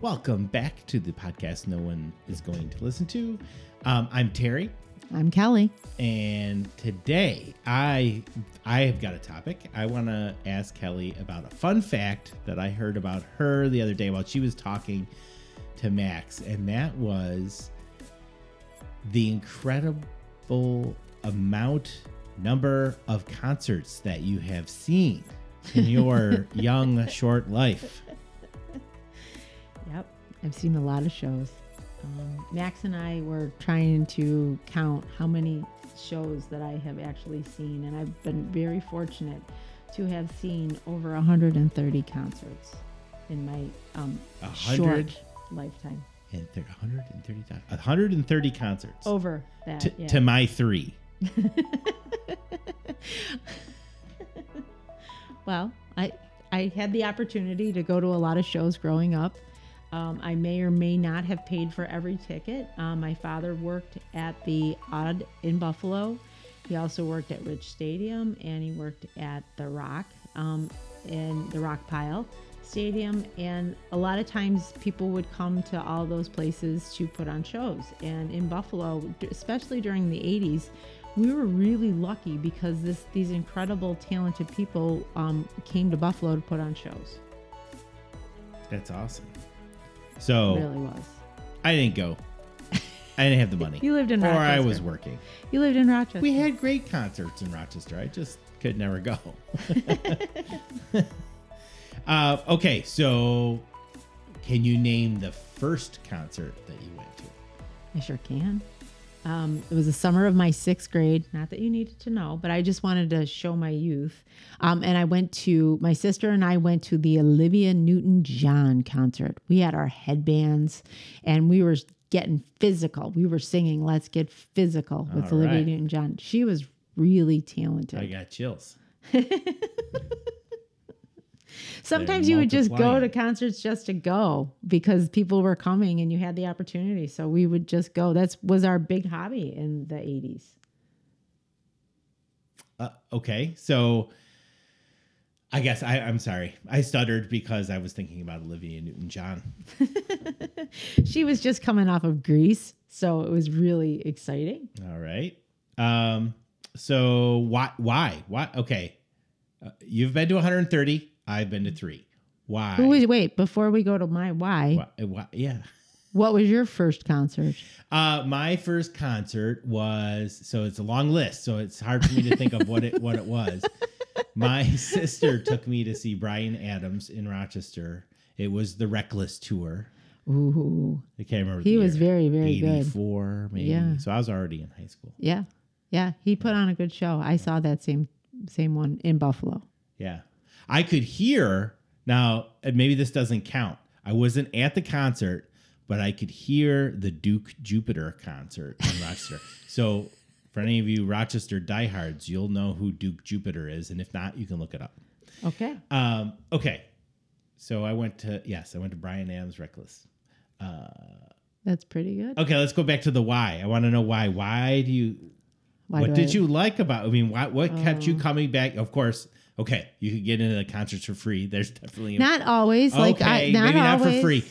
Welcome back to the podcast no one is going to listen to. Um, I'm Terry, I'm Kelly. and today I I have got a topic. I want to ask Kelly about a fun fact that I heard about her the other day while she was talking to Max, and that was the incredible amount number of concerts that you have seen in your young short life. Yep. I've seen a lot of shows. Um, Max and I were trying to count how many shows that I have actually seen, and I've been very fortunate to have seen over 130 concerts in my um, short lifetime. and thir- 130 130 concerts Over that. to, yeah. to my three Well, I I had the opportunity to go to a lot of shows growing up. Um, I may or may not have paid for every ticket. Um, my father worked at the Aud in Buffalo. He also worked at Rich Stadium and he worked at the Rock um, in the Rock Pile Stadium. And a lot of times people would come to all those places to put on shows. And in Buffalo, especially during the 80s, we were really lucky because this these incredible talented people um, came to Buffalo to put on shows. that's awesome so It really was. i didn't go i didn't have the money You lived in or Rochester. i was working You lived in Rochester. we had great concerts in rochester i just could never go uh, okay so can you name the first concert that you went to I sure can. Um, it was the summer of my sixth grade. Not that you needed to know, but I just wanted to show my youth. Um, and I went to my sister and I went to the Olivia Newton John concert. We had our headbands and we were getting physical. We were singing "Let's Get Physical" with All Olivia right. Newton John. She was really talented. i got chills Sometimes you would just go to concerts just to go because people were coming and you had the opportunity. So we would just go. That's was our big hobby in the 80s. Uh, okay, so I guess I, I'm sorry. I stuttered because I was thinking about Olivia Newton-John. She was just coming off of Grease, so it was really exciting. All right. Um. So why? Why? Why? Okay. Uh, you've been to 130. I've been to three. Why? Who was wait, before we go to my why, Why- why- yeah. what was your first concert? Uh, my first concert was so it's a long list, so it's hard for me to think of what it what it was. My sister took me to see Bryan Adams in Rochester. It was the Reckless tour. Ooh. I can't remember. He the was year. very, very good. 84, maybe. Yeah. So I was already in high school. Yeah. Yeah, he put on a good show. I saw that same same one in Buffalo. Yeah. I could hear now, and maybe this doesn't count. I wasn't at the concert, but I could hear the Duke Jupiter concert in Rochester. So for any of you Rochester diehards, you'll know who Duke Jupiter is. And if not, you can look it up. Okay. Um, okay. So I went to, yes, I went to Bryan Adams Reckless. That's pretty good. Okay, let's go back to the why. I want to know why. Why do you, Why what do did I- you like about? I mean, what what kept Oh. you coming back? Of course, okay, you could get into the concerts for free. There's definitely a, Not always. Like I okay, not maybe not for free.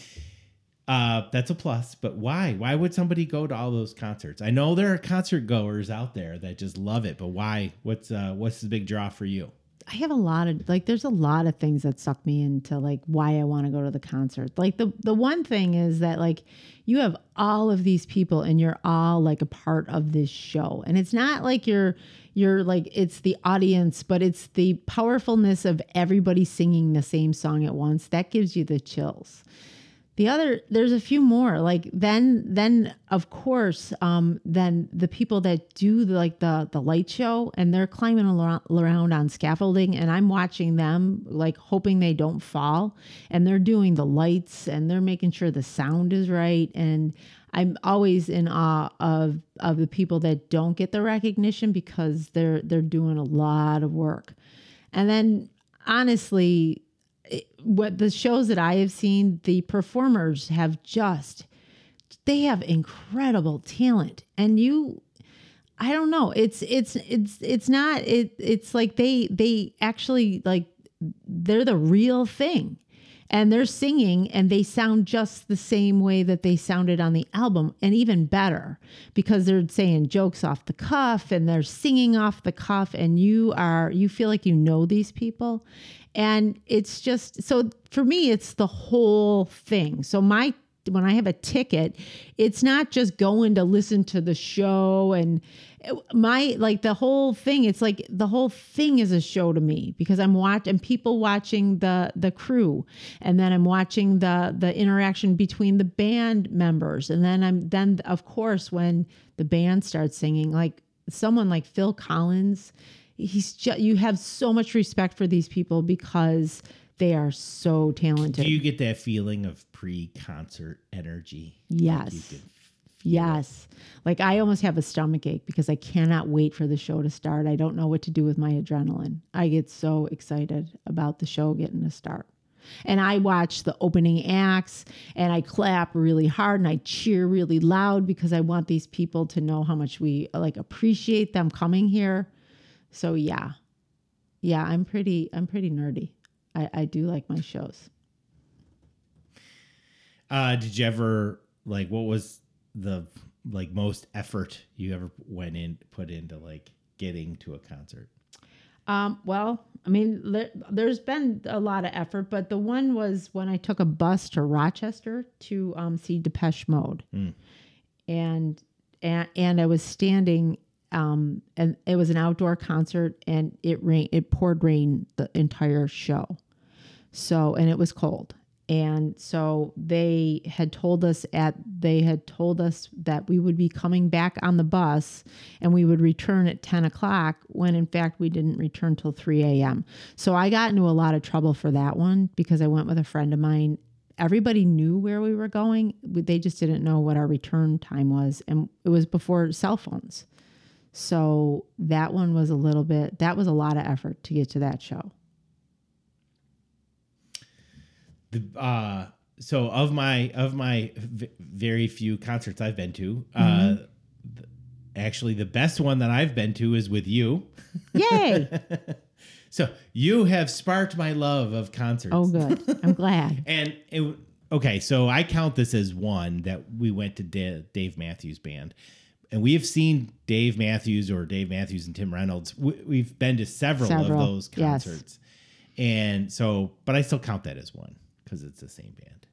Uh, that's a plus, but why? Why would somebody go to all those concerts? I know there are concert goers out there that just love it, but why? What's uh, what's the big draw for you? I have a lot of like there's a lot of things that suck me into like why I want to go to the concert. Like the the one thing is that like you have all of these people and you're all like a part of this show. And it's not like you're you're like it's the audience, but it's the powerfulness of everybody singing the same song at once. That gives you the chills the other there's a few more like then then of course um then the people that do the, like the the light show and they're climbing around on scaffolding and i'm watching them like hoping they don't fall and they're doing the lights and they're making sure the sound is right and i'm always in awe of of the people that don't get the recognition because they're they're doing a lot of work. And then honestly what the shows that I have seen, the performers have just they have incredible talent. And you I don't know. It's it's it's it's not it it's like they they actually like they're the real thing. And they're singing and they sound just the same way that they sounded on the album and even better because they're saying jokes off the cuff and they're singing off the cuff and you are you feel like you know these people. And it's just so for me it's the whole thing. So my when I have a ticket, it's not just going to listen to the show and my like the whole thing it's like the whole thing is a show to me because i'm watching people watching the the crew. And then i'm watching the the interaction between the band members. And then i'm then of course when the band starts singing like someone like phil collins he's just you have so much respect for these people because they are so talented. Do you get that feeling of pre-concert energy? Yes. Like yes. Like I almost have a stomach ache because I cannot wait for the show to start. I don't know what to do with my adrenaline. I get so excited about the show getting to start. And I watch the opening acts and I clap really hard and I cheer really loud because I want these people to know how much we like appreciate them coming here. So yeah. Yeah, I'm pretty I'm pretty nerdy. I, I do like my shows. Uh, did you ever like what was the like most effort you ever went in put into like getting to a concert? Um, well, I mean, there, has been a lot of effort, but the one was when I took a bus to Rochester to um, see Depeche Mode, mm. and and and I was standing um, and it was an outdoor concert and it rain it poured rain the entire show so and it was cold. And so they had told us at they had told us that we would be coming back on the bus and we would return at 10 o'clock when in fact we didn't return till 3 a.m so i got into a lot of trouble for that one because i went with a friend of mine. Everybody knew where we were going they just didn't know what our return time was. And it was before cell phones. So that one was a little bit, that was a lot of effort to get to that show. The, uh, so of my of my v- very few concerts I've been to, uh, mm-hmm. uh, th- actually the best one that I've been to is with you. Yay! so you have sparked my love of concerts. Oh, good. I'm glad. and it, okay, so I count this as one that we went to D- Dave Matthews Band and we have seen Dave Matthews or Dave Matthews and Tim Reynolds. We, have been to several, several, of those concerts, yes. and so, but I still count that as one because it's the same band.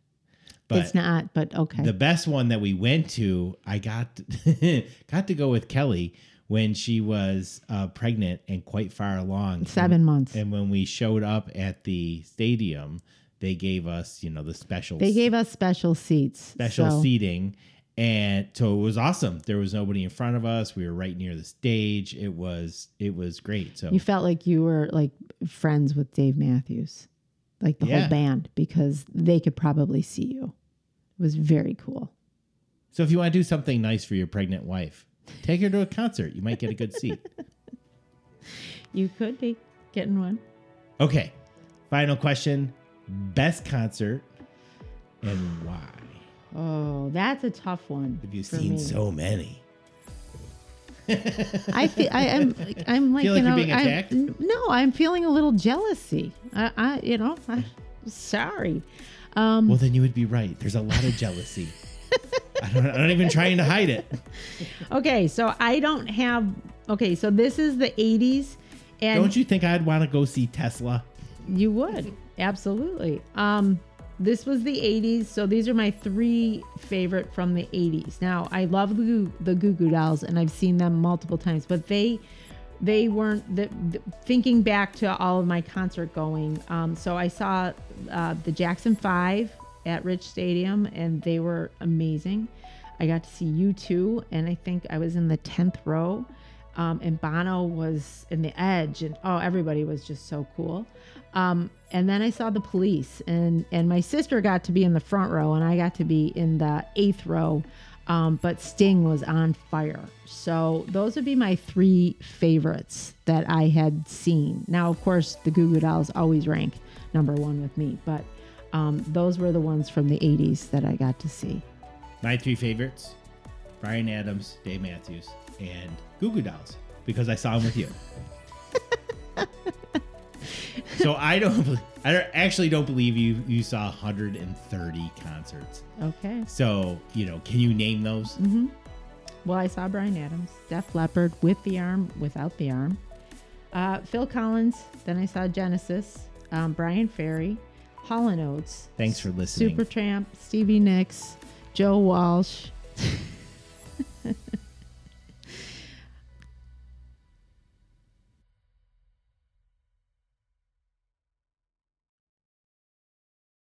But it's not, but okay. The best one that we went to, I got got to go with Kelly when she was uh, pregnant and quite far along, seven and, months. And when we showed up at the stadium, they gave us, you know, the special. They gave us special seats, special so. seating, and so it was awesome there was nobody in front of us we were right near the stage it was it was great so you felt like you were like friends with dave matthews like the yeah. whole band because they could probably see you it was very cool so if you want to do something nice for your pregnant wife take her to a concert you might get a good seat you could be getting one okay final question best concert and why Oh, that's a tough one. Have you seen me. so many? I feel I, am I'm, I'm like, feel you like know I'm, no I'm feeling a little jealousy. I, I you know I, sorry. Um, well, then you would be right. There's a lot of jealousy. I don't, I'm not even trying to hide it. Okay, so I don't have. Okay, so this is the 80s, and don't you think I'd want to go see Tesla? You would absolutely. Um, this was the 80s, so these are my three favorite from the 80s. Now, I love the, the Goo Goo Dolls, and I've seen them multiple times, but they they weren't the, the, thinking back to all of my concert going. Um, so I saw uh, the Jackson Five at Rich Stadium, and they were amazing. I got to see U2, and I think I was in the 10th row. Um, and Bono was in the edge, and oh, everybody was just so cool. Um, and then I saw the police, and and my sister got to be in the front row, and I got to be in the eighth row. Um, but Sting was on fire. So those would be my three favorites that I had seen. Now, of course, the Goo Goo Dolls always rank number one with me, but um, those were the ones from the 80s that I got to see. My three favorites Bryan Adams, Dave Matthews, and Goo Goo Dolls because I saw them with you. So I don't, I don't, actually don't believe you. You saw 130 concerts. Okay. So you know, can you name those? Mm-hmm. Well, I saw Bryan Adams, Def Leppard with the arm, without the arm. Uh, Phil Collins. Then I saw Genesis, um, Bryan Ferry, Hall and Oates, Thanks for listening. Supertramp, Stevie Nicks, Joe Walsh.